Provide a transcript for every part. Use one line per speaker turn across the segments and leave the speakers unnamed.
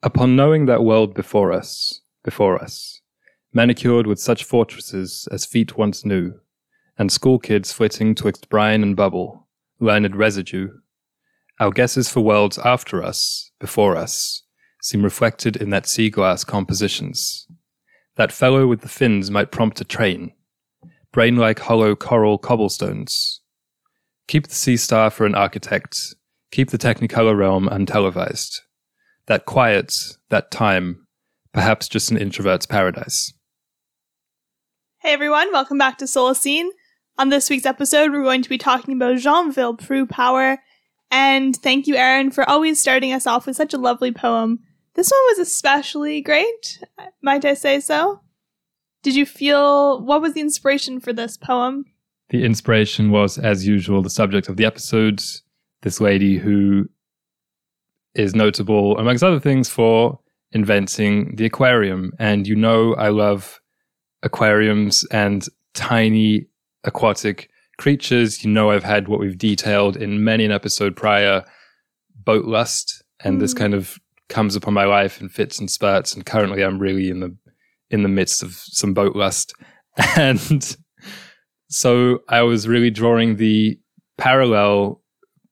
Upon knowing that world before us, before us, manicured with such fortresses as feet once knew, and school kids flitting twixt brine and bubble, learned residue, our guesses for worlds after us, before us, seem reflected in that sea glass compositions. That fellow with the fins might prompt a train, brain like hollow coral cobblestones. Keep the sea star for an architect, keep the Technicolor realm untelevised. That quiet, that time, perhaps just an introvert's paradise.
Hey everyone, welcome back to Solacene. On this week's episode, we're going to be talking about Jean Villepreux-Power. And thank you, Aaron, for always starting us off with such a lovely poem. This one was especially great, might I say so? Did you feel what was the inspiration for this poem?
The inspiration was, as usual, the subject of the episode. This lady who is notable, amongst other things, for inventing the aquarium. And you know, I love aquariums and tiny aquatic creatures. You know, I've had what we've detailed in many an episode prior boat lust. And mm. this kind of comes upon my life in fits and spurts. And currently, I'm really in the in the midst of some boat lust. And so I was really drawing the parallel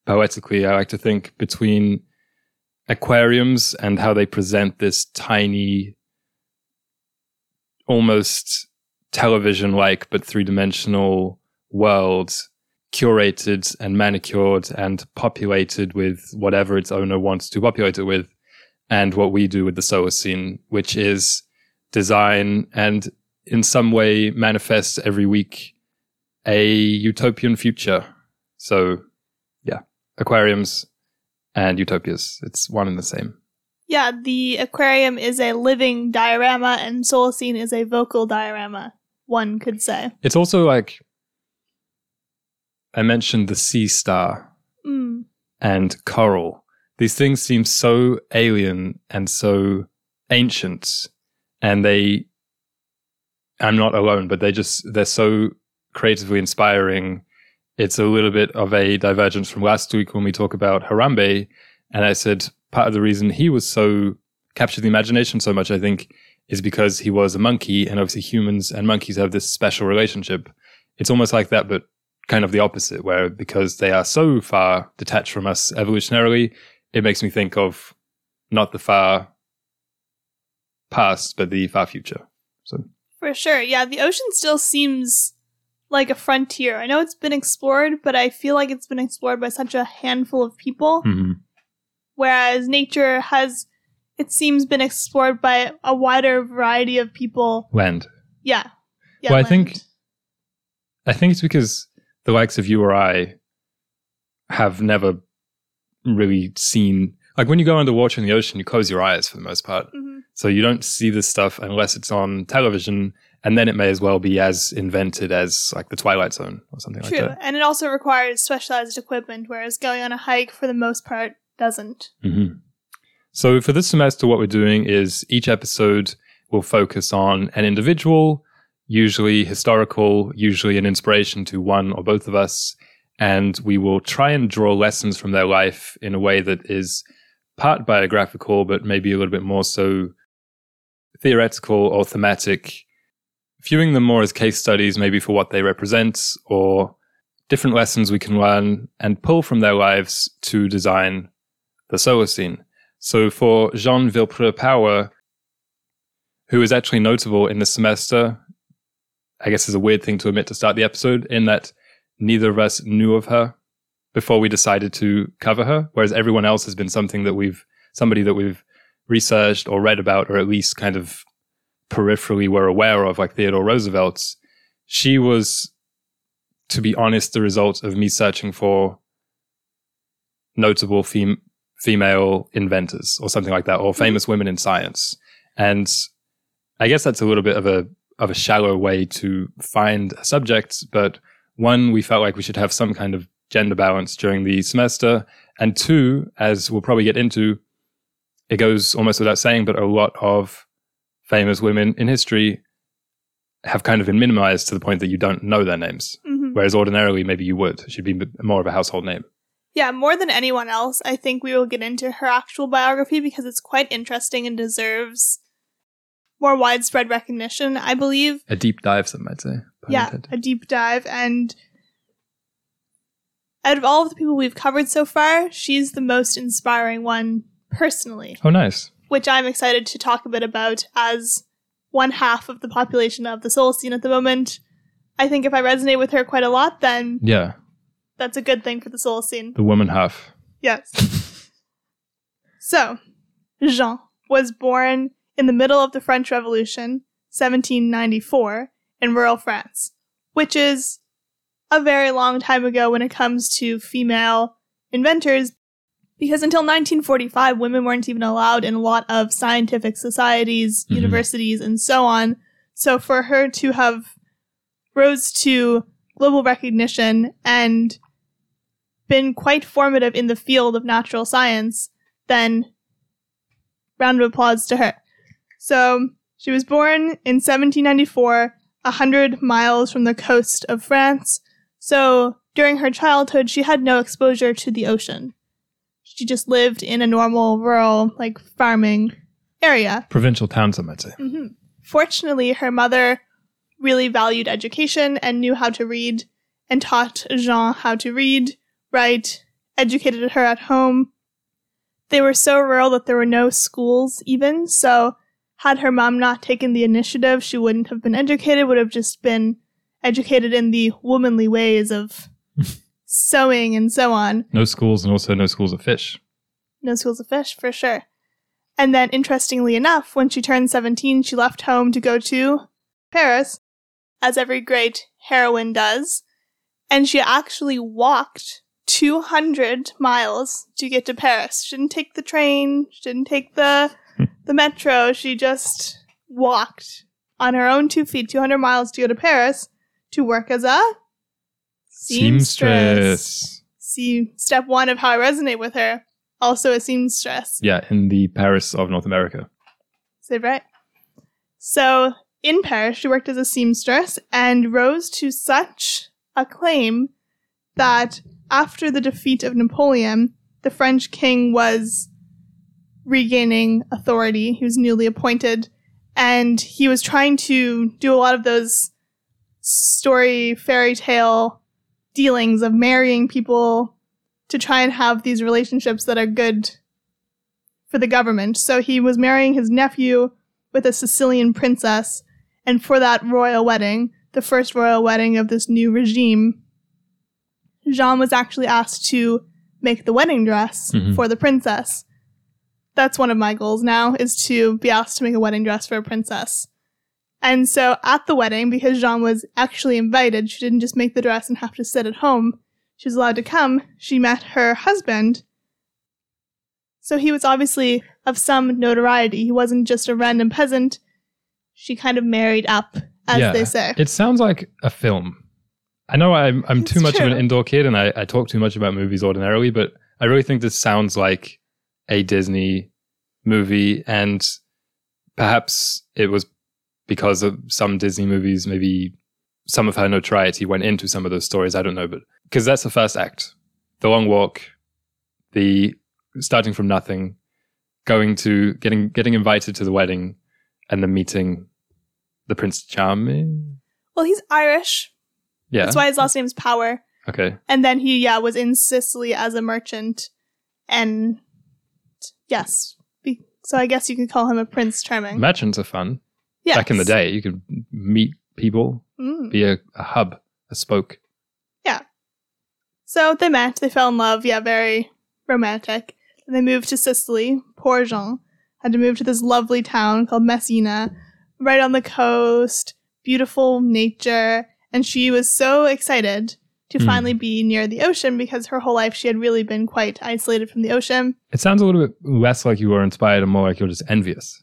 poetically, I like to think, between aquariums and how they present this tiny, almost television like, but three dimensional world curated and manicured and populated with whatever its owner wants to populate it with. And what we do with the Solacene, which is design and in some way manifest every week a utopian future. So, yeah, aquariums and utopias. It's one and the same.
Yeah, the aquarium is a living diorama and Solacene is a vocal diorama, one could say.
It's also like I mentioned the sea star
mm.
and coral. These things seem so alien and so ancient and they I'm not alone, but they just they're so creatively inspiring. It's a little bit of a divergence from last week when we talk about Harambe, and I said part of the reason he was so captured the imagination so much, I think, is because he was a monkey, and obviously humans and monkeys have this special relationship. It's almost like that, but kind of the opposite, where because they are so far detached from us evolutionarily, it makes me think of not the far past, but the far future. So
for sure, yeah, the ocean still seems like a frontier. I know it's been explored, but I feel like it's been explored by such a handful of people.
Mm-hmm.
Whereas nature has, it seems, been explored by a wider variety of people.
Land.
Yeah.
yeah well, land. I think, I think it's because the likes of you or I have never really seen like when you go underwater in the ocean, you close your eyes for the most part.
Mm-hmm.
So you don't see this stuff unless it's on television. And then it may as well be as invented as like the Twilight Zone or something
True.
like that. True.
And it also requires specialized equipment, whereas going on a hike for the most part doesn't.
Mm-hmm. So for this semester, what we're doing is each episode will focus on an individual, usually historical, usually an inspiration to one or both of us. And we will try and draw lessons from their life in a way that is part biographical, but maybe a little bit more so theoretical or thematic, viewing them more as case studies, maybe for what they represent or different lessons we can learn and pull from their lives to design the Solacene. So for Jean Villepreux Power, who is actually notable in the semester, I guess is a weird thing to admit to start the episode, in that neither of us knew of her before we decided to cover her, whereas everyone else has been something that we've somebody that we've researched or read about, or at least kind of peripherally were aware of, like Theodore Roosevelt's. She was, to be honest, the result of me searching for notable fem- female inventors or something like that, or famous mm-hmm. women in science. And I guess that's a little bit of a of a shallow way to find a subject, but one, we felt like we should have some kind of gender balance during the semester. And two, as we'll probably get into, it goes almost without saying, but a lot of famous women in history have kind of been minimized to the point that you don't know their names.
Mm-hmm.
Whereas ordinarily, maybe you would. Should be more of a household name.
Yeah, more than anyone else, I think we will get into her actual biography because it's quite interesting and deserves more widespread recognition, I believe.
A deep dive, some might say.
yeah,
intended.
a deep dive. And out of all of the people we've covered so far, she's the most inspiring one personally,
Oh, nice.
Which I'm excited to talk a bit about as one half of the population of the Solacene at the moment. I think if I resonate with her quite a lot, then
Yeah,
that's a good thing for the Solacene.
the woman half.
Yes. so, Jean was born in the middle of the French Revolution, 1794, in rural France, which is a very long time ago when it comes to female inventors, because until 1945, women weren't even allowed in a lot of scientific societies,
Mhm.
universities, and so on. So for her to have rose to global recognition and been quite formative in the field of natural science, then round of applause to her. So she was born in 1794, a hundred miles from the coast of France. So during her childhood, she had no exposure to the ocean. She just lived in a normal rural, like farming area.
Provincial town, some might say.
hmm Fortunately, her mother really valued education and knew how to read and taught Jean how to read, write, educated her at home. They were so rural that there were no schools even, so had her mom not taken the initiative, she wouldn't have been educated, would have just been educated in the womanly ways of sewing and so on
No schools and also no schools of fish.
no schools of fish for sure. And then, interestingly enough, when she turned 17, she left home to go to Paris, as every great heroine does. And she actually walked 200 miles to get to Paris. She didn't take the train, she didn't take the, the metro, she just walked on her own two feet 200 miles to go to Paris to work as a seamstress. See, step one of how I resonate with her. Also a seamstress.
Yeah, in the Paris of North America.
Say right. So in Paris, she worked as a seamstress and rose to such acclaim that after the defeat of Napoleon, the French king was regaining authority. He was newly appointed, and he was trying to do a lot of those story fairy tale dealings of marrying people to try and have these relationships that are good for the government. So he was marrying his nephew with a Sicilian princess, and for that royal wedding, the first royal wedding of this new regime, Jean was actually asked to make the wedding dress
Mhm.
for the princess. That's one of my goals now is to be asked to make a wedding dress for a princess. And so at the wedding, because Jean was actually invited, she didn't just make the dress and have to sit at home. She was allowed to come. She met her husband. So he was obviously of some notoriety. He wasn't just a random peasant. She kind of married up, as
Yeah.
they say.
It sounds like a film. I know I'm, I'm
It's
too much of an indoor kid and I, I talk too much about movies ordinarily, but I really think this sounds like a Disney movie. And perhaps it was because of some Disney movies, maybe some of her notoriety went into some of those stories. I don't know, but because that's the first act the long walk, the starting from nothing, going to getting, getting invited to the wedding, and then meeting the Prince Charming.
Well, he's Irish.
Yeah.
That's why his last name's Power.
Okay.
And then he, yeah, was in Sicily as a merchant. And yes. So I guess you could call him a Prince Charming.
Merchants are fun.
Yes.
Back in the day, you could meet people,
Mm.
be a, a hub, a spoke. Yeah.
So they met, they fell in love, yeah, very romantic. And they moved to Sicily. Poor Jean had to move to this lovely town called Messina, right on the coast, beautiful nature. And she was so excited to
Hmm.
finally be near the ocean because her whole life she had really been quite isolated from the ocean.
It sounds a little bit less like you were inspired and more like you're just envious.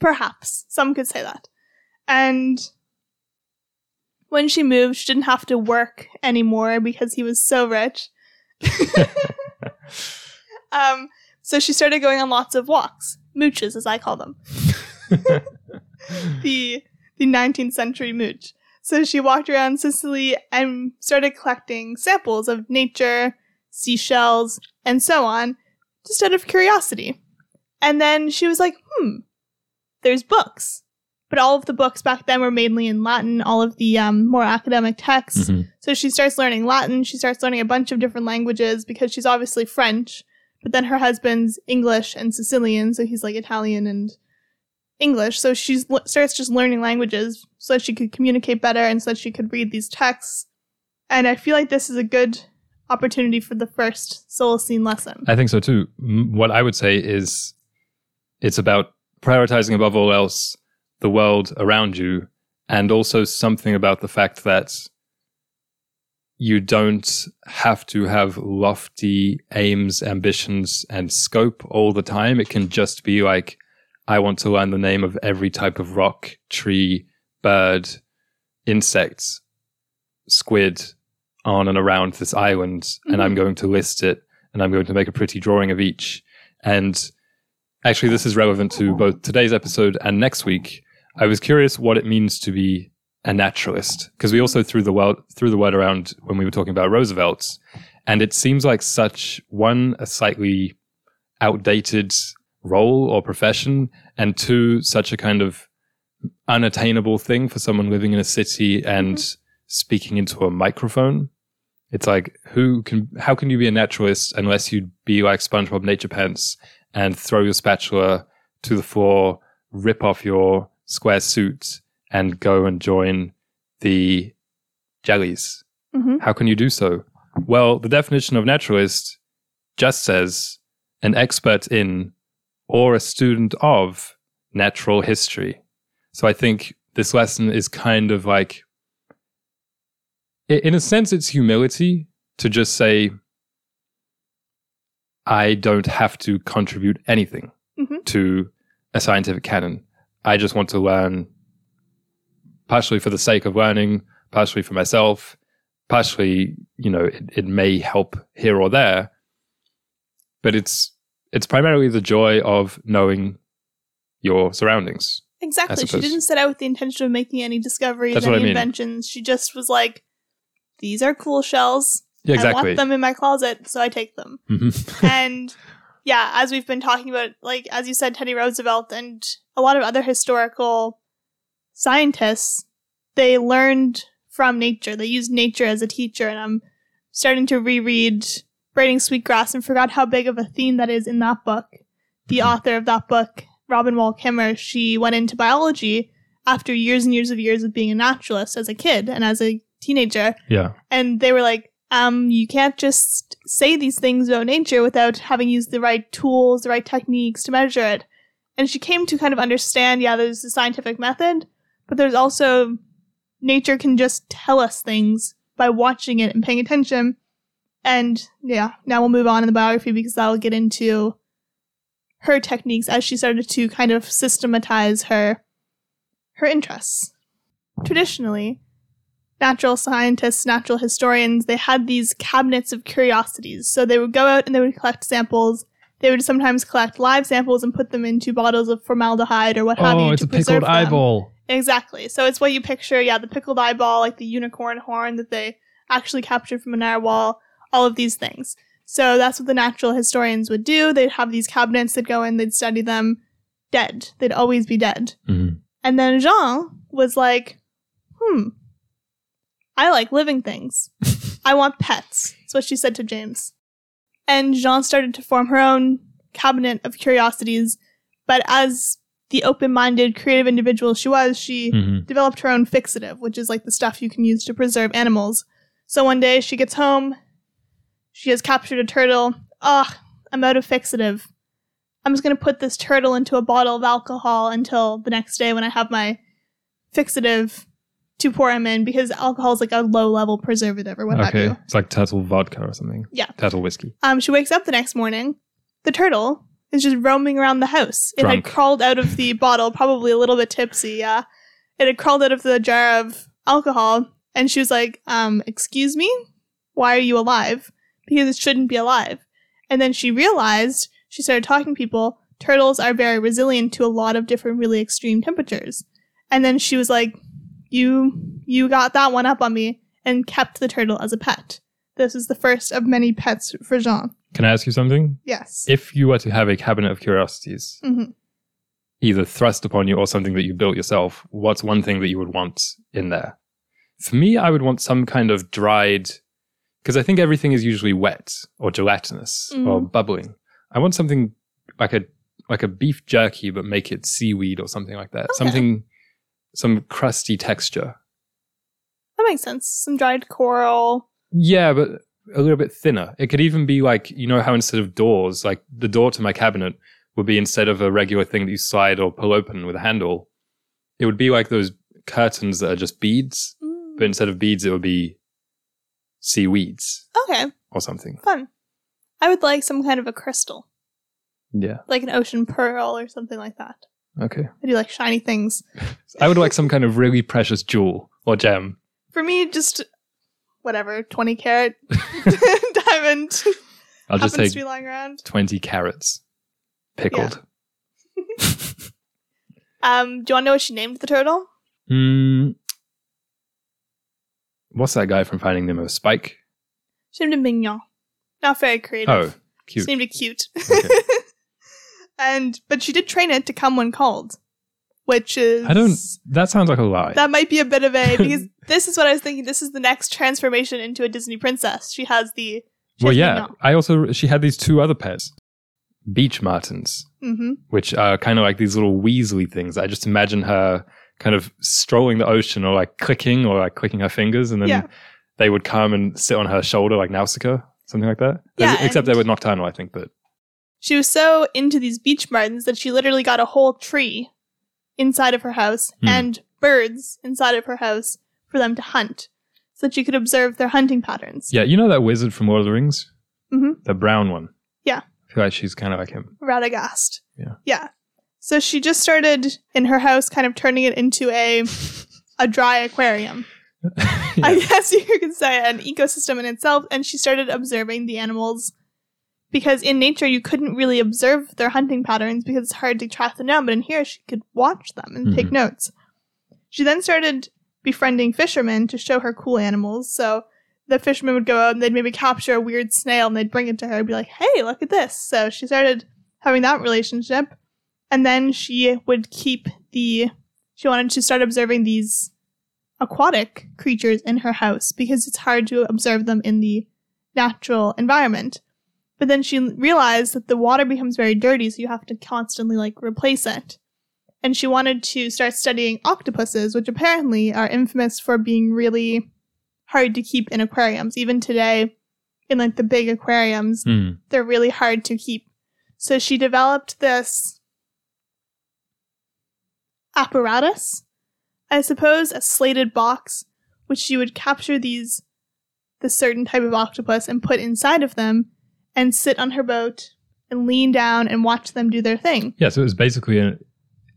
Perhaps. Some could say that. And when she moved, she didn't have to work anymore because he was so rich. um, so she started going on lots of walks, mooches as I call them, the the 19th century mooch. So she walked around Sicily and started collecting samples of nature, seashells, and so on, just out of curiosity. And then she was like, hmm, there's books. But all of the books back then were mainly in Latin, all of the um, more academic texts.
Mhm.
So she starts learning Latin. She starts learning a bunch of different languages because she's obviously French, but then her husband's English and Sicilian, so he's like Italian and English. So she starts just learning languages so that she could communicate better and so that she could read these texts. And I feel like this is a good opportunity for the first Solacene lesson.
I think so too. What I would say is it's about prioritizing above all else the world around you and also something about the fact that you don't have to have lofty aims, ambitions, and scope all the time. It can just be like, I want to learn the name of every type of rock, tree, bird, insect, squid on and around this island, and I'm mm-hmm. going to list it and I'm going to make a pretty drawing of each. And actually, this is relevant to both today's episode and next week. I was curious what it means to be a naturalist because we also threw the word threw the word around when we were talking about Roosevelt's, and it seems like such one a slightly outdated role or profession, and two such a kind of unattainable thing for someone living in a city and mm-hmm. speaking into a microphone. It's like who can how can you be a naturalist unless you'd be like SpongeBob Nature Pants and throw your spatula to the floor, rip off your square suit, and go and join the jellies?
hmm
How can you do so? Well, the definition of naturalist just says an expert in or a student of natural history. So I think this lesson is kind of like, in a sense, it's humility to just say, I don't have to contribute anything
Mhm.
to a scientific canon. I just want to learn partially for the sake of learning, partially for myself, partially, you know, it, it may help here or there, but it's it's primarily the joy of knowing your surroundings.
Exactly. She didn't set out with the intention of making any discoveries,
That's
any
I mean.
inventions. She just was like, "These are cool shells.
Yeah,
I
exactly.
want them in my closet, so I take them."
Mhm.
and yeah, as we've been talking about, like as you said, Teddy Roosevelt and a lot of other historical scientists, they learned from nature. They used nature as a teacher, and I'm starting to reread Braiding Sweetgrass and forgot how big of a theme that is in that book. The
Mhm.
author of that book, Robin Wall Kimmerer, she went into biology after years and years of years of being a naturalist as a kid and as a teenager
yeah.
and they were like um you can't just say these things about nature without having used the right tools the right techniques to measure it. And she came to kind of understand yeah there's a scientific method but there's also nature can just tell us things by watching it and paying attention. And yeah now we'll move on in the biography because that'll get into her techniques as she started to kind of systematize her her interests. Traditionally natural scientists, natural historians, they had these cabinets of curiosities. So they would go out and they would collect samples. They would sometimes collect live samples and put them into bottles of formaldehyde or what have you
Oh, it's
to
a pickled
them.
eyeball.
Exactly. So it's what you picture, yeah, the pickled eyeball, like the unicorn horn that they actually captured from a narwhal, all of these things. So that's what the natural historians would do. They'd have these cabinets, they'd go in, they'd study them dead. They'd always be dead.
Mhm.
And then Jean was like, hmm, I like living things. I want pets. That's what she said to James. And Jean started to form her own cabinet of curiosities. But as the open minded, creative individual she was, she
Mhm.
developed her own fixative, which is like the stuff you can use to preserve animals. So one day she gets home, she has captured a turtle. Ugh, I'm out of fixative. I'm just going to put this turtle into a bottle of alcohol until the next day when I have my fixative to pour him in because alcohol is like a low level preservative or what have
Okay.
you.
It's like turtle vodka or something.
Yeah.
Turtle whiskey.
Um, she wakes up the next morning. The turtle is just roaming around the house. It had crawled out of the bottle, probably a little bit tipsy. Yeah, it had crawled out of the jar of alcohol, and she was like, "Um, excuse me, why are you alive? Because it shouldn't be alive." And then she realized she started talking to people. Turtles are very resilient to a lot of different, really extreme temperatures. And then she was like, "You, you got that one up on me," and kept the turtle as a pet. this is the first of many pets for Jean.
Can I ask you something?
Yes.
If you were to have a cabinet of curiosities,
Mhm.
either thrust upon you or something that you built yourself, what's one thing that you would want in there? For me, I would want some kind of dried, because I think everything is usually wet or gelatinous or
Mhm.
bubbling. I want something like a like a beef jerky, but make it seaweed or something like that.
Okay.
Something, some crusty texture.
That makes sense. Some dried coral.
Yeah, but a little bit thinner. It could even be like, you know how instead of doors, like the door to my cabinet would be instead of a regular thing that you slide or pull open with a handle, it would be like those curtains that are just beads,
Mm.
but instead of beads, it would be seaweeds
Okay,
or something.
fun. I would like some kind of a crystal,
Yeah.
like an ocean pearl or something like that.
Okay.
I do like shiny things.
I would like some kind of really precious jewel or gem.
For me, just whatever, 20 carat diamond
I'll just take
to be lying around.
20 carats pickled.
Um, do you want to know what she named the turtle?
Mm. What's that guy from Finding Nemo? Spike?
She named it Mignon. Not very creative.
Oh, cute.
She named it cute.
Okay.
and but she did train it to come when called, which is
I don't. That sounds like a lie.
That might be a bit of a because this is what I was thinking. This is the next transformation into a Disney princess. She has the she
well,
has
yeah.
Mignon.
I also she had these two other pets, beech martens,
Mhm.
which are kind of like these little weaselly things. I just imagine her kind of strolling the ocean, or like clicking, or like clicking her fingers, and then
Yeah.
they would come and sit on her shoulder, like Nausicaa, something like that.
Yeah,
Except they were nocturnal, I think. But
She was so into these beech martens that she literally got a whole tree inside of her house
Hmm.
and birds inside of her house for them to hunt, so that she could observe their hunting patterns.
yeah, you know that wizard from Lord of the Rings,
Mhm.
the brown one.
Yeah.
I feel like she's kind of like him.
Radagast.
Yeah.
Yeah. So she just started in her house, kind of turning it into a a dry aquarium. I guess you could say an ecosystem in itself. And she started observing the animals because in nature you couldn't really observe their hunting patterns because it's hard to track them down. But in here she could watch them and take
Mhm.
notes. She then started befriending fishermen to show her cool animals. So the fishermen would go out and they'd maybe capture a weird snail and they'd bring it to her and be like, hey, look at this. So she started having that relationship. And then she would keep the, she wanted to start observing these aquatic creatures in her house because it's hard to observe them in the natural environment. But then she realized that the water becomes very dirty, so you have to constantly like replace it. And she wanted to start studying octopuses, which apparently are infamous for being really hard to keep in aquariums. Even today, in like the big aquariums,
Hmm.
they're really hard to keep. So she developed this apparatus, I suppose, a slated box, which she would capture these this certain type of octopus and put inside of them and sit on her boat and lean down and watch them do their thing.
Yeah, so it was basically a,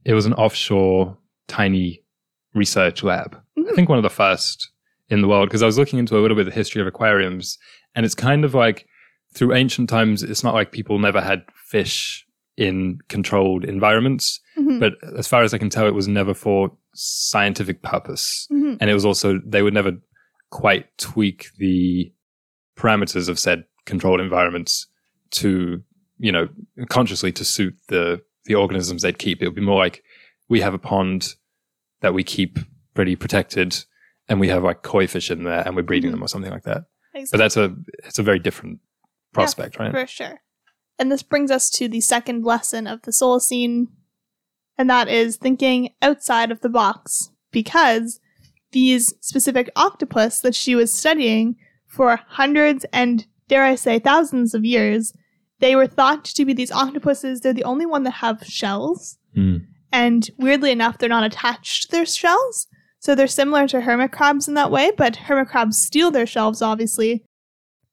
it was an offshore tiny research lab. I
Mhm.
think one of the first in the world because I was looking into a little bit of the history of aquariums, and it's kind of like through ancient times, it's not like people never had fish in controlled environments,
Mhm.
but as far as I can tell, it was never for scientific purpose,
Mhm.
and it was also they would never quite tweak the parameters of said controlled environments to you know consciously to suit the the organisms they'd keep. It would be more like we have a pond that we keep pretty protected, and we have like koi fish in there, and we're breeding them mm-hmm. or something like that. But that's a it's a very different prospect, right?
For sure. And this brings us to the second lesson of the Solacene, and that is thinking outside of the box. Because these specific octopus that she was studying for hundreds and, dare I say, thousands of years, they were thought to be these octopuses. They're the only one that have shells.
Hmm.
And weirdly enough, they're not attached to their shells. So they're similar to hermit crabs in that way, but hermit crabs steal their shells, obviously.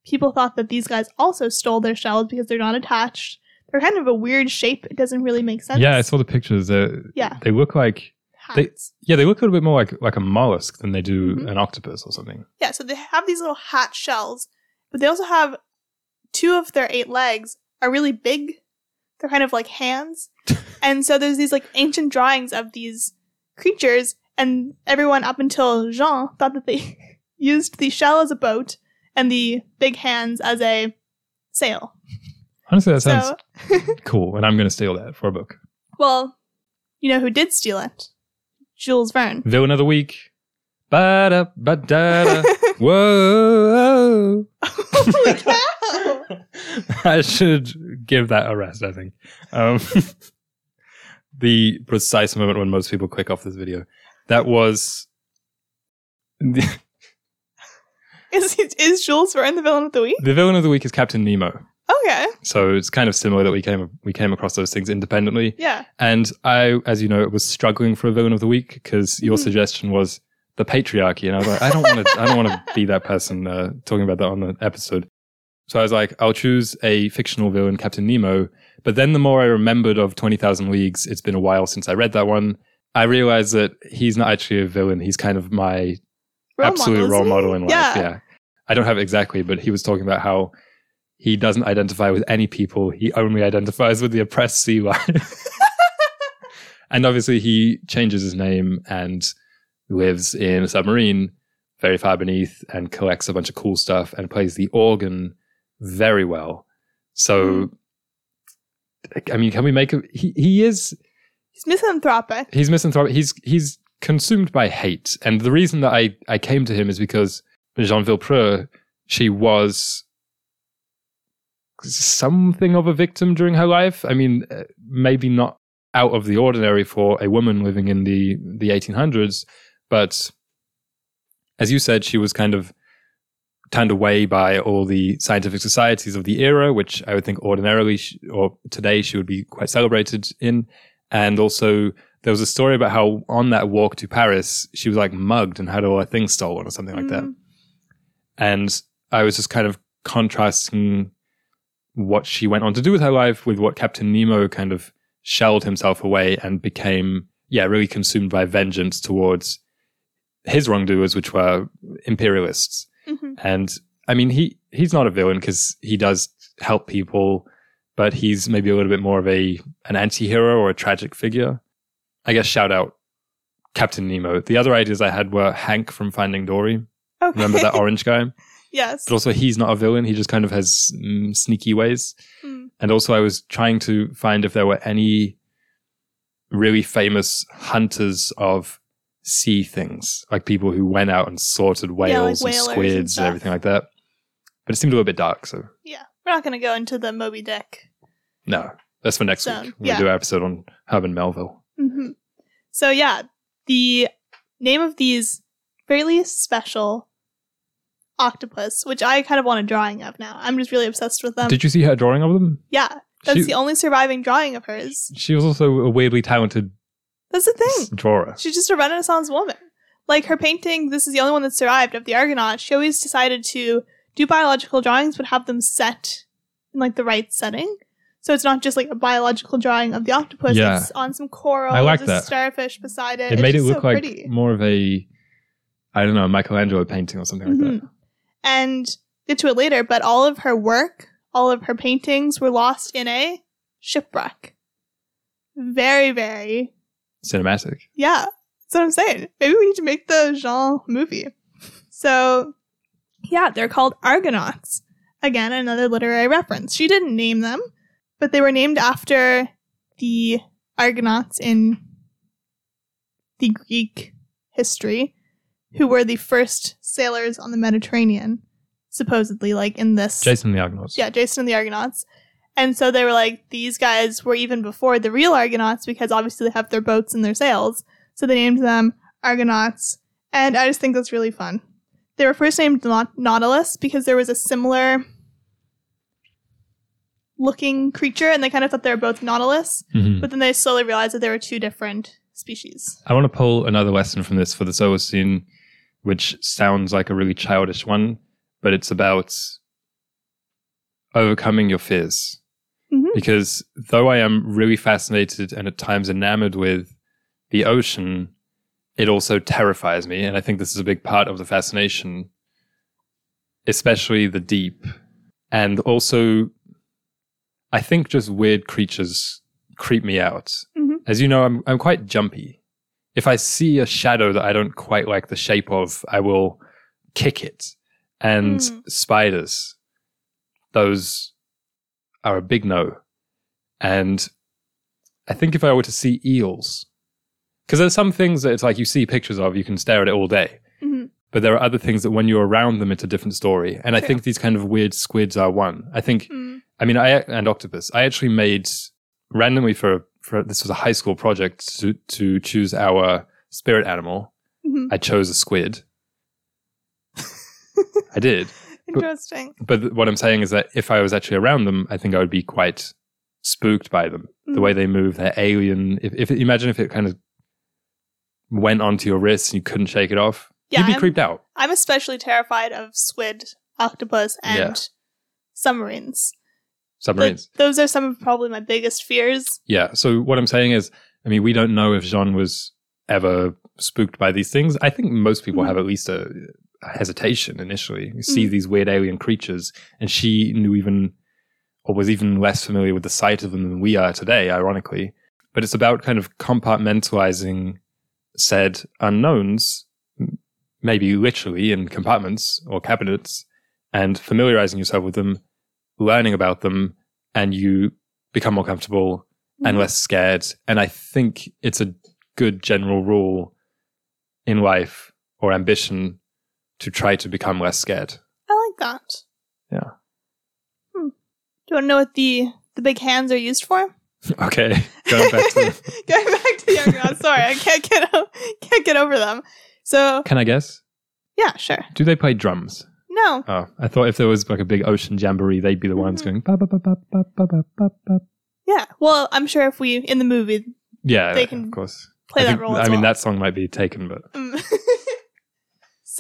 People thought that these guys also stole their shells because they're not attached. They're kind of a weird shape. It doesn't really make sense.
Yeah, I saw the pictures. They're,
Yeah.
they look like they-
Hats.
yeah, they look a little bit more like like a mollusk than they do
Mhm.
an octopus or something.
Yeah, so they have these little hat shells, but they also have two of their eight legs are really big. They're kind of like hands. and so there's these like ancient drawings of these creatures, and everyone up until Jean thought that they used the shell as a boat and the big hands as a sail.
Honestly, that sounds
So,
cool, and I'm going to steal that for a book.
well, you know who did steal it? Jules Verne.
Villain of the week. Ba da ba da da. Whoa.
Holy cow!
I should give that a rest, I think. Um, the precise moment when most people click off this video. That was.
Is, is Jules Verne the villain of the week?
the villain of the week is Captain Nemo.
Okay.
So it's kind of similar that we came we came across those things independently.
Yeah.
And I, as you know, was struggling for a villain of the week because your
Mhm.
suggestion was the patriarchy, and I was like, I don't want to, I don't want to be that person uh, talking about that on the episode. So I was like, I'll choose a fictional villain, Captain Nemo. But then the more I remembered of Twenty Thousand Leagues, it's been a while since I read that one. I realized that he's not actually a villain. He's kind of my
Role
absolute
model,
role model in life.
Yeah.
Yeah. I don't have it exactly, but he was talking about how he doesn't identify with any people. He only identifies with the oppressed sea life. and obviously, he changes his name and lives in a submarine very far beneath and collects a bunch of cool stuff and plays the organ very well. So, I mean, can we make him? he, he is
He's misanthropic.
he's misanthropic. He's he's consumed by hate, and the reason that I I came to him is because Jean Villepreux, she was something of a victim during her life. I mean, uh, maybe not out of the ordinary for a woman living in the the 1800s, but as you said, she was kind of turned away by all the scientific societies of the era, which I would think ordinarily sh or today she would be quite celebrated in. And also, there was a story about how on that walk to Paris, she was like mugged and had all her things stolen or something like that.
Mm.
And I was just kind of contrasting what she went on to do with her life with what Captain Nemo kind of shelled himself away and became, yeah, really consumed by vengeance towards his wrongdoers, which were imperialists.
Mhm.
And I mean, he he's not a villain because he does help people, but he's maybe a little bit more of a an anti-hero or a tragic figure. I guess shout out Captain Nemo. The other ideas I had were Hank from Finding Dory.
Okay.
Remember that orange guy?
yes.
But also, he's not a villain. He just kind of has mm, sneaky ways.
Mm.
And also, I was trying to find if there were any really famous hunters of sea things, like people who went out and sorted whales
like
and
whalers and
squids and,
stuff.
everything like that. But it seemed a little bit dark, so
Yeah. We're not going to go into the Moby Dick.
no, that's for next
So,
week. When
yeah.
we do our episode on Herman Melville.
hmm So, yeah, the name of these fairly special octopus, which I kind of want a drawing of now. I'm just really obsessed with them.
Did you see her drawing of them?
yeah, that's
She,
the only surviving drawing of hers.
she was also a weirdly talented
That's the thing.
drawer.
She's just a Renaissance woman. Like her painting, this is the only one that survived of the Argonauts. She always decided to do biological drawings, but have them set in like the right setting. So it's not just like a biological drawing of the octopus.
Yeah.
It's on some coral.
I like that.
starfish beside it.
It made it look
so
like
pretty.
more of a, I don't know, Michelangelo painting or something like that.
Mhm. And get to it later, but all of her work, all of her paintings were lost in a shipwreck. Very, very
Cinematic.
Yeah, that's what I'm saying. Maybe we need to make the Jean movie. So, yeah, they're called Argonauts. Again, another literary reference. She didn't name them, but they were named after the Argonauts in the Greek history, who were the first sailors on the Mediterranean, supposedly, like in this.
Jason the Argonauts.
Yeah, Jason and the Argonauts. And so they were like, these guys were even before the real Argonauts because obviously they have their boats and their sails. So they named them Argonauts. And I just think that's really fun. They were first named Nautilus because there was a similar looking creature and they kind of thought they were both Nautilus.
Mhm.
But then they slowly realized that they were two different species.
I want to pull another lesson from this for the Solacene, which sounds like a really childish one, but it's about overcoming your fears.
Mhm.
Because though I am really fascinated and at times enamored with the ocean, it also terrifies me. And I think this is a big part of the fascination, especially the deep. And also, I think just weird creatures creep me out.
Mhm.
As you know, I'm, I'm quite jumpy. If I see a shadow that I don't quite like the shape of, I will kick it. And
Hmm.
spiders, those are a big no. And I think if I were to see eels, because there's some things that it's like you see pictures of, you can stare at it all day.
Mhm.
But there are other things that when you're around them, it's a different story. And I think these kind of weird squids are one. I think
Mm.
I mean, I and octopus. I actually made randomly for for this was a high school project to to choose our spirit animal.
Mhm.
I chose a squid. I did,
Interesting.
but th- what I'm saying is that if I was actually around them, I think I would be quite spooked by them. The
Mm.
way they move, they're alien. If, if imagine if it kind of went onto your wrist and you couldn't shake it off,
Yeah,
you'd be
I'm-
creeped out.
I'm especially terrified of squid, octopus, and
Yeah.
submarines.
Submarines.
those are some of probably my biggest fears.
Yeah. So what I'm saying is, I mean, we don't know if Jean was ever spooked by these things. I think most people
Mhm.
have at least a hesitation initially. You see
Mhm.
these weird alien creatures, and she knew even, or was even less familiar with the sight of them than we are today, ironically. But it's about kind of compartmentalizing said unknowns, maybe literally in compartments or cabinets, and familiarizing yourself with them, learning about them, and you become more comfortable and
Mhm.
less scared. And I think it's a good general rule in life or ambition to try to become less scared.
I like that.
Yeah.
Hmm. Do you want to know what the the big hands are used for?
okay, going back to
going back to the underground. Sorry, I can't get o- can't get over them. So
can I guess?
Yeah, sure.
Do they play drums?
No.
Oh, I thought if there was like a big ocean jamboree, they'd be the ones
mm-hmm.
going. Ba, ba, ba, ba, ba, ba, ba, ba.
Yeah. Well, I'm sure if we in the movie.
Yeah,
they can
of course
play
I
that
think,
role.
I mean,
well.
that song might be taken, but.
Mm.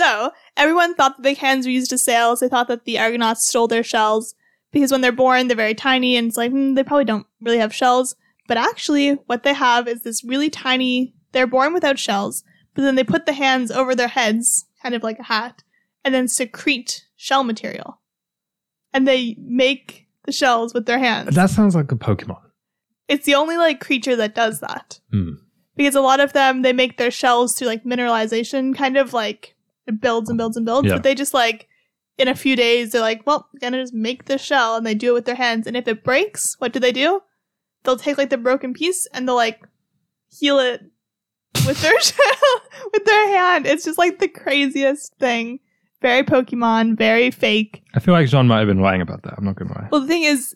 so everyone thought the big hands were used as sails. They thought that the Argonauts stole their shells because when they're born, they're very tiny, and it's like hmm, they probably don't really have shells. But actually, what they have is this really tiny. They're born without shells, but then they put the hands over their heads, kind of like a hat, and then secrete shell material, and they make the shells with their hands.
that sounds like a Pokemon.
It's the only like creature that does that.
Hmm.
Because a lot of them they make their shells through like mineralization, kind of like it builds and builds and builds.
Yeah.
But they just like in a few days they're like, well, gonna just make the shell and they do it with their hands. And if it breaks, what do they do? They'll take like the broken piece and they'll like heal it with their shell with their hand. It's just like the craziest thing. Very Pokemon, very fake.
I feel like Jean might have been lying about that. I'm not to lie.
Well the thing is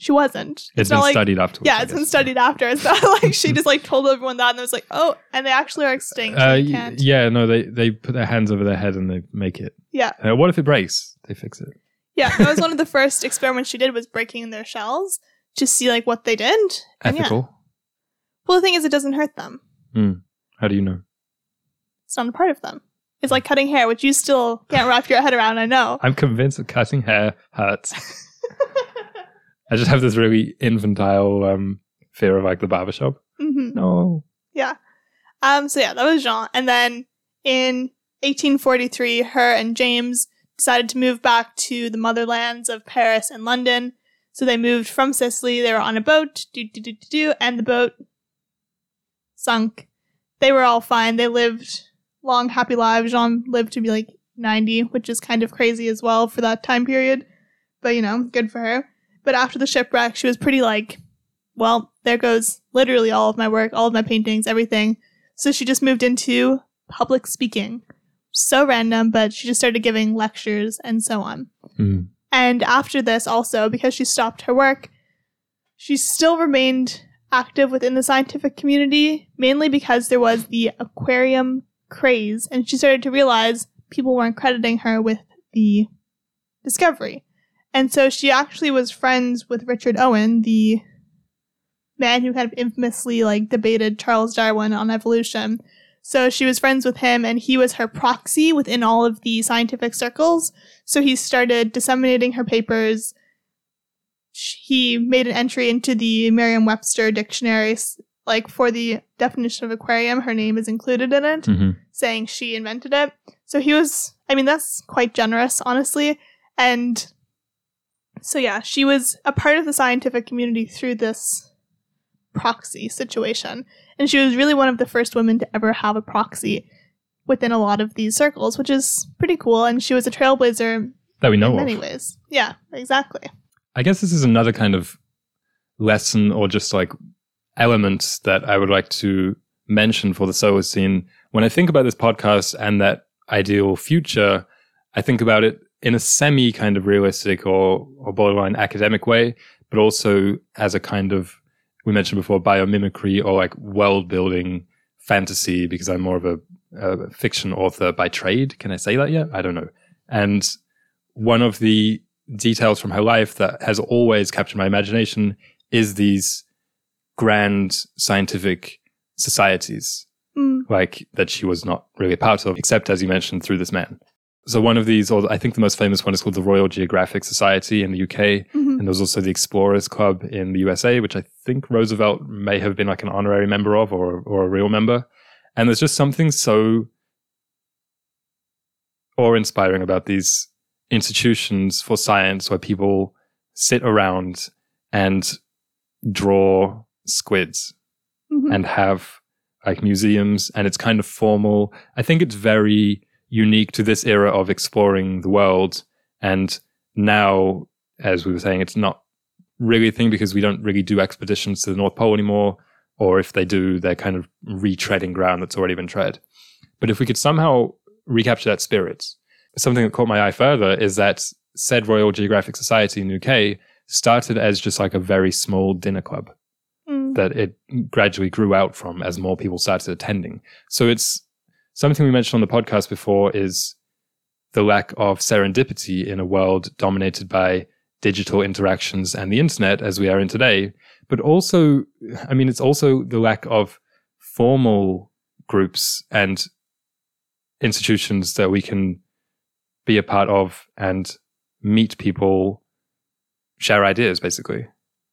she wasn't.
it's
not
been
like
studied after.
yeah, it's been studied after. It's not like she just like told everyone that and it was like, oh, and they actually are extinct.
Uh, y- yeah, no, they they put their hands over their head and they make it.
Yeah.
Uh, what if it breaks? They fix it.
Yeah, that was one of the first experiments she did was breaking their shells to see like what they did. And yeah.
Ethical.
Well, the thing is, it doesn't hurt them.
How do you know?
It's not a part of them. It's like cutting hair, which you still can't wrap your head around. I know.
I'm convinced that cutting hair hurts. I just have this really infantile um, fear of like the barbershop.
hmm
No. Yeah.
Um. So yeah, that was Jean, and then in 1843, her and James decided to move back to the motherlands of Paris and London. So they moved from Sicily. They were on a boat, do do do do do, and the boat sunk. They were all fine. They lived long, happy lives. Jean lived to be like 90, which is kind of crazy as well for that time period. But you know, good for her. But after the shipwreck, she was pretty like, well, there goes literally all of my work, all of my paintings, everything. So she just moved into public speaking. So random, but she just started giving lectures and so on.
Hmm.
And after this, also, because she stopped her work, she still remained active within the scientific community, mainly because there was the aquarium craze, and she started to realize people weren't crediting her with the discovery. And so she actually was friends with Richard Owen, the man who kind of infamously like debated Charles Darwin on evolution. So she was friends with him and he was her proxy within all of the scientific circles. So he started disseminating her papers. He made an entry into the Merriam-Webster dictionary like for the definition of aquarium, her name is included in it
Mhm.
saying she invented it. So he was, I mean, that's quite generous, honestly. And so, yeah, she was a part of the scientific community through this proxy situation. And she was really one of the first women to ever have a proxy, within a lot of these circles, which is pretty cool. And she was a trailblazer
that we know
in
of.
many ways. Yeah, exactly.
I guess this is another kind of lesson or just like elements that I would like to mention for the Solacene. When I think about this podcast and that ideal future, I think about it in a semi kind of realistic or, or borderline academic way, but also as a kind of, we mentioned before, biomimicry or like world building fantasy, because I'm more of a, a fiction author by trade. Can I say that yet? I don't know. And one of the details from her life that has always captured my imagination is these grand scientific societies
Mm.
like that she was not really a part of, except as you mentioned, through this man. So one of these, or I think the most famous one is called the Royal Geographic Society in the UK.
Mhm.
And there's also the Explorers Club in the USA, which I think Roosevelt may have been like an honorary member of or, or a real member. And there's just something so awe inspiring about these institutions for science where people sit around and draw squids
Mhm.
and have like museums and it's kind of formal. I think it's very unique to this era of exploring the world. And now, as we were saying, it's not really a thing because we don't really do expeditions to the North Pole anymore. Or if they do, they're kind of retreading ground that's already been tread. But if we could somehow recapture that spirit, something that caught my eye further is that said Royal Geographic Society in the UK started as just like a very small dinner club
Mm.
that it gradually grew out from as more people started attending. So it's something we mentioned on the podcast before is the lack of serendipity in a world dominated by digital interactions and the internet as we are in today. But also, I mean, it's also the lack of formal groups and institutions that we can be a part of and meet people, share ideas, basically.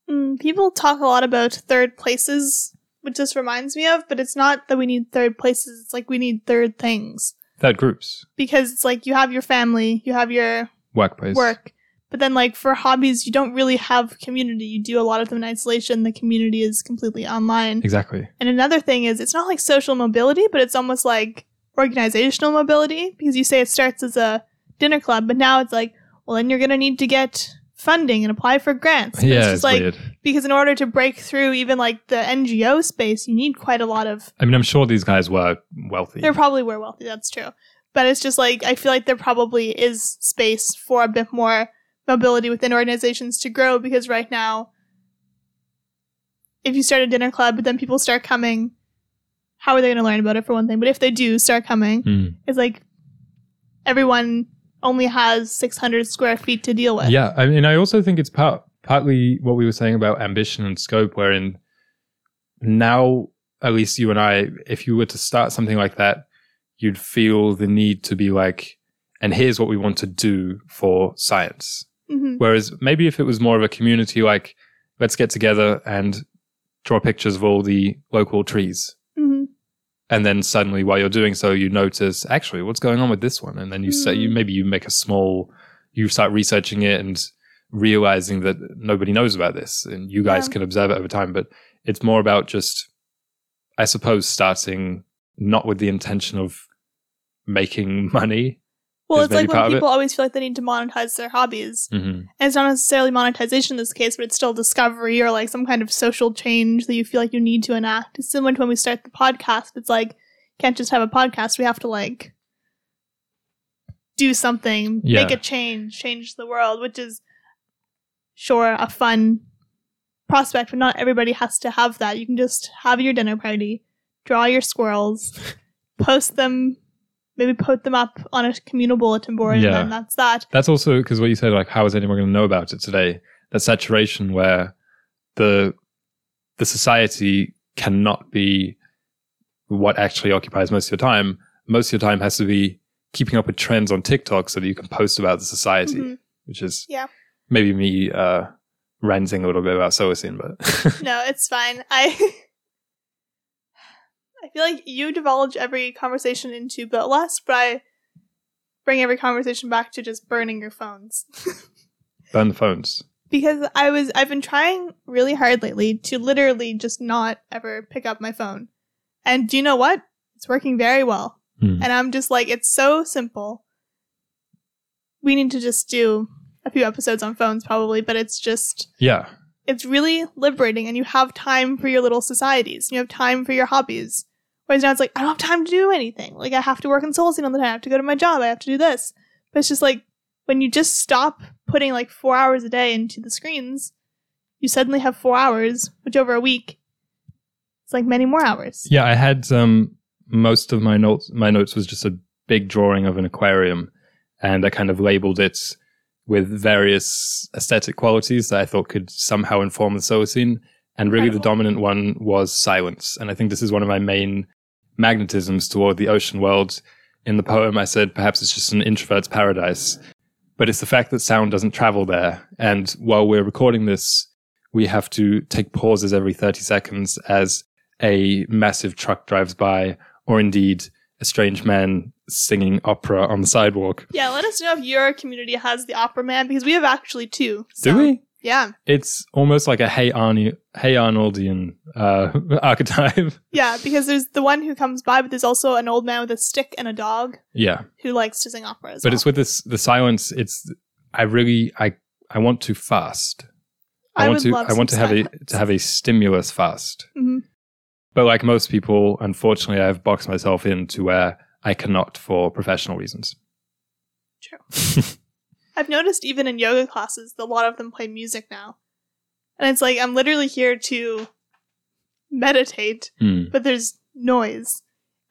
Mm, people talk a lot about third places, which this reminds me of, but it's not that we need third places. It's like we need third things
Third groups,
because it's like you have your family, you have your
workplace.
work, but then like for hobbies, you don't really have community. You do a lot of them in isolation. The community is completely online.
Exactly.
And another thing is it's not like social mobility, but it's almost like organizational mobility because you say it starts as a dinner club, but now it's like, well, then you're going to need to get funding and apply for grants. But
Yeah,
it's
it's
like,
weird.
because in order to break through even like the NGO space, you need quite a lot of,
I mean, I'm sure these guys were wealthy.
they probably were wealthy, that's true. But it's just like, I feel like there probably is space for a bit more mobility within organizations to grow because right now, if you start a dinner club, but then people start coming, how are they going to learn about it for one thing? But if they do start coming,
Hmm.
it's like everyone only has 600 square feet to deal with.
Yeah, I mean, I also think it's part partly what we were saying about ambition and scope, wherein now, at least you and I, if you were to start something like that, you'd feel the need to be like, and here's what we want to do for science.
hmm
Whereas maybe if it was more of a community, like, let's get together and draw pictures of all the local trees.
Hmm
And then suddenly, while you're doing so, you notice actually what's going on with this one, and then you say you
Mm.
maybe you make a small, you start researching it and realizing that nobody knows about this, and you guys
Yeah.
can observe it over time. But it's more about just, I suppose, starting not with the intention of making money.
Well, it's like when
of it.
people always feel like they need to monetize their hobbies.
Mm-hmm.
And it's not necessarily monetization in this case, but it's still discovery or like some kind of social change that you feel like you need to enact. It's similar to when we start the podcast. It's like, can't just have a podcast. We have to like do something,
Yeah.
make a change, change the world, which is sure a fun prospect, but not everybody has to have that. You can just have your dinner party, draw your squirrels, post them, maybe put them up on a communal bulletin board,
Yeah.
and then that's that.
That's also because what you said, like, how is anyone going to know about it today? That saturation where the the society cannot be what actually occupies most of your time. Most of your time has to be keeping up with trends on TikTok so that you can post about the society,
Mhm.
which is
Yeah.
maybe me uh, ranting a little bit about Solacene, but
no, it's fine. I I feel like you divulge every conversation into but less, but I bring every conversation back to just burning your phones.
burn the phones.
because I was I've been trying really hard lately to literally just not ever pick up my phone. And do you know what? It's working very well.
Hmm.
And I'm just like, it's so simple. We need to just do a few episodes on phones probably, but it's just
Yeah.
it's really liberating and you have time for your little societies. You have time for your hobbies. Whereas now it's like, I don't have time to do anything. Like I have to work in Solacene all the time. I have to go to my job. I have to do this. But it's just like when you just stop putting like four hours a day into the screens, you suddenly have four hours, which over a week, it's like many more hours.
Yeah, I had um, most of my notes. My notes was just a big drawing of an aquarium, and I kind of labeled it with various aesthetic qualities that I thought could somehow inform the Solacene. And really, the dominant one was silence. And I think this is one of my main magnetisms toward the ocean world. In the poem, I said perhaps it's just an introvert's paradise, but it's the fact that sound doesn't travel there. And while we're recording this, we have to take pauses every 30 seconds as a massive truck drives by, or indeed a strange man singing opera on the sidewalk.
Yeah, let us know if your community has the opera man because we have actually two.
Do we?
Yeah.
It's almost like a Hey Arnie, Hey Arnoldian uh, archetype.
Yeah, because there's the one who comes by, but there's also an old man with a stick and a dog
Yeah,
who likes to sing opera
but
well.
it's with this the silence. It's I really I I want to fast. I,
I
want to I want to have a to have a stimulus fast.
Mhm.
But like most people, unfortunately, I've boxed myself into where I cannot for professional reasons.
True. I've noticed even in yoga classes, a lot of them play music now. And it's like, I'm literally here to meditate,
Hmm.
but there's noise.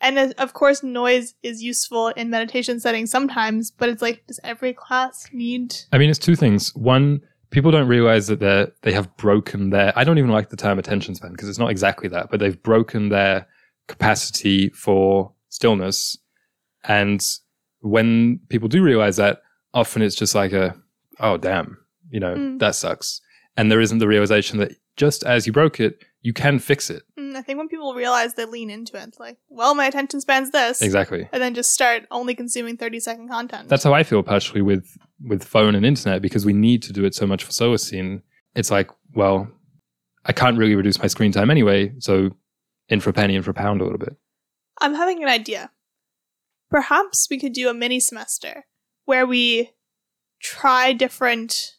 And uh, of course, noise is useful in meditation settings sometimes, but it's like, does every class need.
I mean, it's two things. One, people don't realize that they they have broken their. I don't even like the term attention span because it's not exactly that, but they've broken their capacity for stillness. And when people do realize that, often it's just like a, oh damn, you know,
Mm.
that sucks. And there isn't the realization that just as you broke it, you can fix it.
Mm, I think when people realize they lean into it, like, well, my attention span's this.
Exactly.
And then just start only consuming 30 second content.
That's how I feel partially with with phone and internet because we need to do it so much for Solacene. It's like, well, I can't really reduce my screen time anyway, so in for a penny, in for a pound a little bit.
I'm having an idea. Perhaps we could do a mini semester where we try different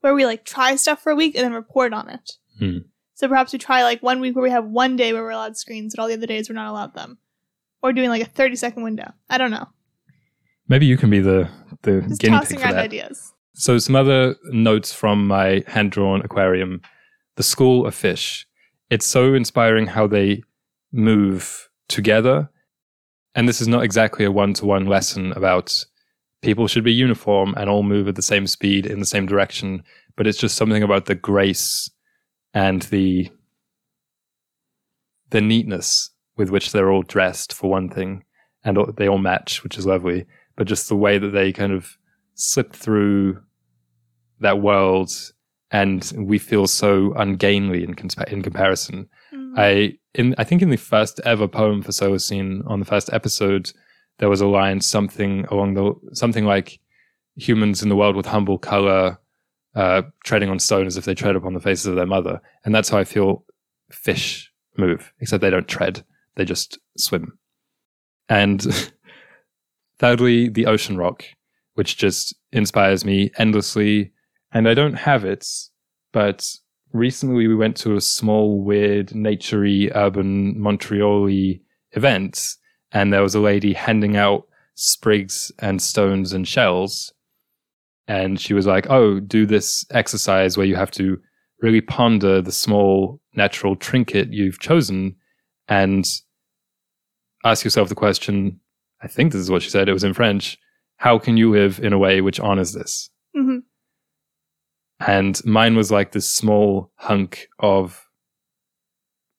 where we like try stuff for a week and then report on it.
Hmm.
So perhaps we try like one week where we have one day where we're allowed screens and all the other days we're not allowed them. Or doing like a 30 second window. I don't know.
Maybe you can be the the
Just
guinea
tossing
pig for
around
that.
ideas.
So some other notes from my hand drawn aquarium. The school of fish. It's so inspiring how they move together. And this is not exactly a one to one lesson about people should be uniform and all move at the same speed in the same direction, but it's just something about the grace and the the neatness with which they're all dressed for one thing and they all match, which is lovely, but just the way that they kind of slip through that world and we feel so ungainly in, conspa- in comparison.
Mm.
I in I think in the first ever poem for Solacene on the first episode, there was a line something along the something like humans in the world with humble color, uh, treading on stone as if they tread upon the faces of their mother, and that's how I feel fish move. Except they don't tread; they just swim. And thirdly, the ocean rock, which just inspires me endlessly. And I don't have it, but recently we went to a small, weird, naturey, urban Montreal event, and there was a lady handing out sprigs and stones and shells. And she was like, Oh, do this exercise where you have to really ponder the small natural trinket you've chosen and ask yourself the question. I think this is what she said. It was in French. How can you live in a way which honors this?
Mhm.
And mine was like this small hunk of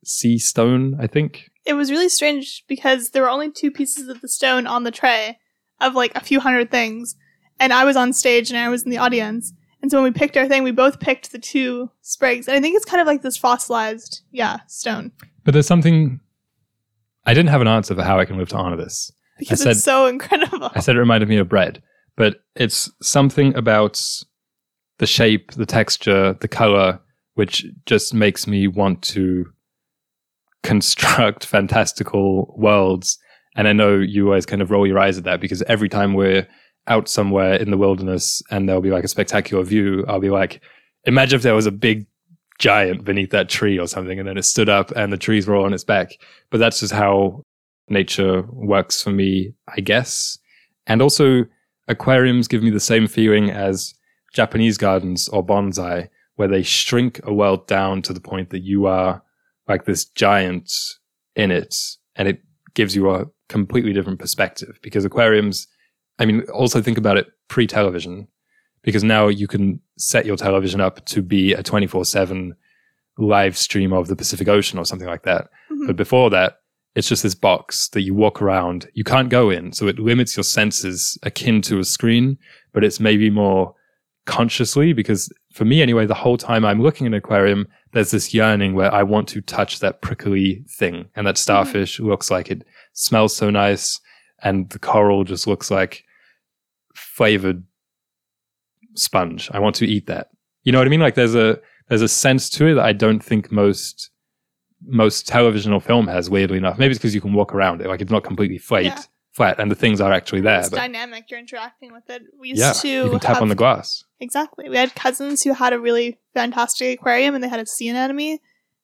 sea stone, I think.
It was really strange because there were only two pieces of the stone on the tray of like a few hundred things. And I was on stage and I was in the audience. And so when we picked our thing, we both picked the two sprigs. And I think it's kind of like this fossilized, yeah, stone.
But there's something I didn't have an answer for how I can live to honor this.
Because
said-
it's so incredible.
I said it reminded me of bread, but it's something about the shape, the texture, the color, which just makes me want to construct fantastical worlds. And I know you always kind of roll your eyes at that because every time we're out somewhere in the wilderness and there'll be like a spectacular view, I'll be like, imagine if there was a big giant beneath that tree or something and then it stood up and the trees were all on its back. But that's just how nature works for me, I guess. And also, aquariums give me the same feeling as Japanese gardens or bonsai, where they shrink a world down to the point that you are like this giant in it. And it gives you a completely different perspective because aquariums, I mean, also think about it pre television, because now you can set your television up to be a 24 7 live stream of the Pacific Ocean or something like that.
Mhm.
But before that, it's just this box that you walk around. You can't go in. So it limits your senses akin to a screen, but it's maybe more consciously because for me anyway, the whole time I'm looking at an aquarium, there's this yearning where I want to touch that prickly thing. And that mm-hmm. starfish looks like it smells so nice. And the coral just looks like flavored sponge. I want to eat that. You know what I mean? Like there's a, there's a sense to it that I don't think most most television or film has. Weirdly enough, maybe it's because you can walk around it, like it's not completely flat,
Yeah.
flat, and the things are actually there.
it's
but
dynamic. You're interacting with it. We used
yeah,
to
you can tap
have,
on the glass.
Exactly. We had cousins who had a really fantastic aquarium, and they had a sea anemone,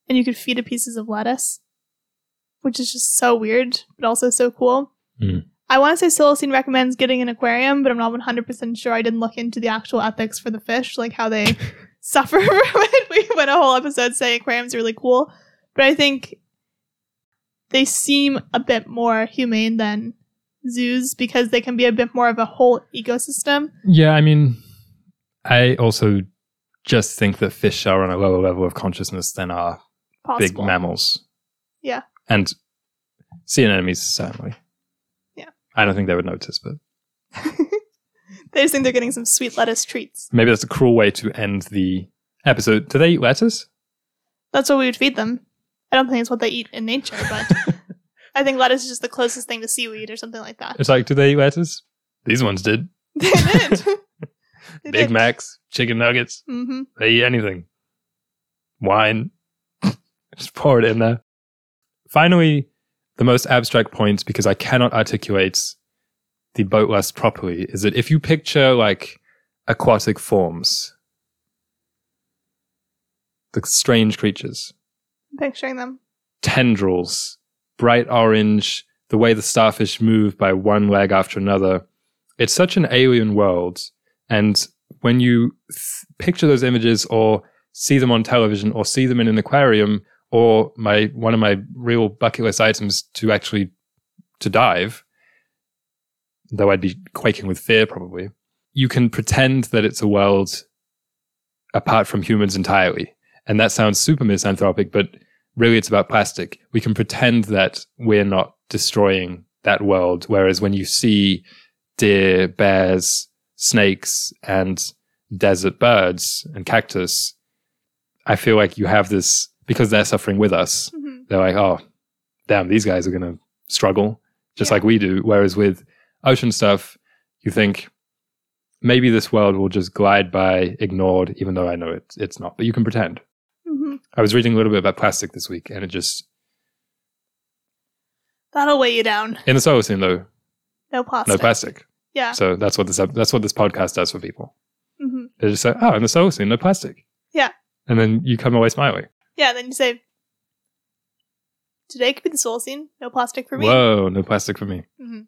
and you could feed it pieces of lettuce, which is just so weird, but also so cool.
Mm.
I want to say Solacene recommends getting an aquarium, but I'm not 100% sure. I didn't look into the actual ethics for the fish, like how they suffer from it. We went a whole episode saying aquariums are really cool, but I think they seem a bit more humane than zoos because they can be a bit more of a whole ecosystem.
Yeah, I mean, I also just think that fish are on a lower level of consciousness than our big mammals.
Yeah.
and sea anemones certainly.
Yeah.
I don't think they would notice, but
they just think they're getting some sweet lettuce treats.
maybe that's a cruel way to end the episode. Do they eat lettuce?
That's what we would feed them. I don't think it's what they eat in nature, but I think lettuce is just the closest thing to seaweed or something like that.
It's like, do they eat lettuce? These ones did.
They did. They
Big
did.
Macs, chicken nuggets.
Mm-hmm.
They eat anything. Wine. Just pour it in there. Finally, the most abstract point, because I cannot articulate the boat lust properly, is that if you picture like aquatic forms, the strange creatures,
Picturing them.
tendrils, bright orange, the way the starfish move by one leg after another. It's such an alien world. And when you th- picture those images or see them on television or see them in an aquarium or my one of my real bucket list items to actually to dive, though I'd be quaking with fear probably, you can pretend that it's a world apart from humans entirely. And that sounds super misanthropic, but really it's about plastic. We can pretend that we're not destroying that world. Whereas when you see deer, bears, snakes, and desert birds and cactus, I feel like you have this because they're suffering with us.
hmm
They're like, oh, damn, these guys are going to struggle just
Yeah.
like we do. Whereas with ocean stuff, you think maybe this world will just glide by ignored, even though I know it's, it's not, but you can pretend.
hmm
I was reading a little bit about plastic this week and it just,
That'll weigh you down.
in the Solacene though,
No plastic.
no plastic.
Yeah.
So that's what this, that's what this podcast does for people.
hmm
They just say, oh, in the Solacene, no plastic.
Yeah.
And then you come away smiling.
Yeah. Then you say, "Today could be the Solacene. No plastic for me."
Whoa, no plastic for me.
hmm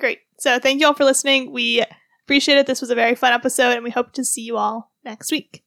Great. So thank you all for listening. We appreciate it. This was a very fun episode, and we hope to see you all next week.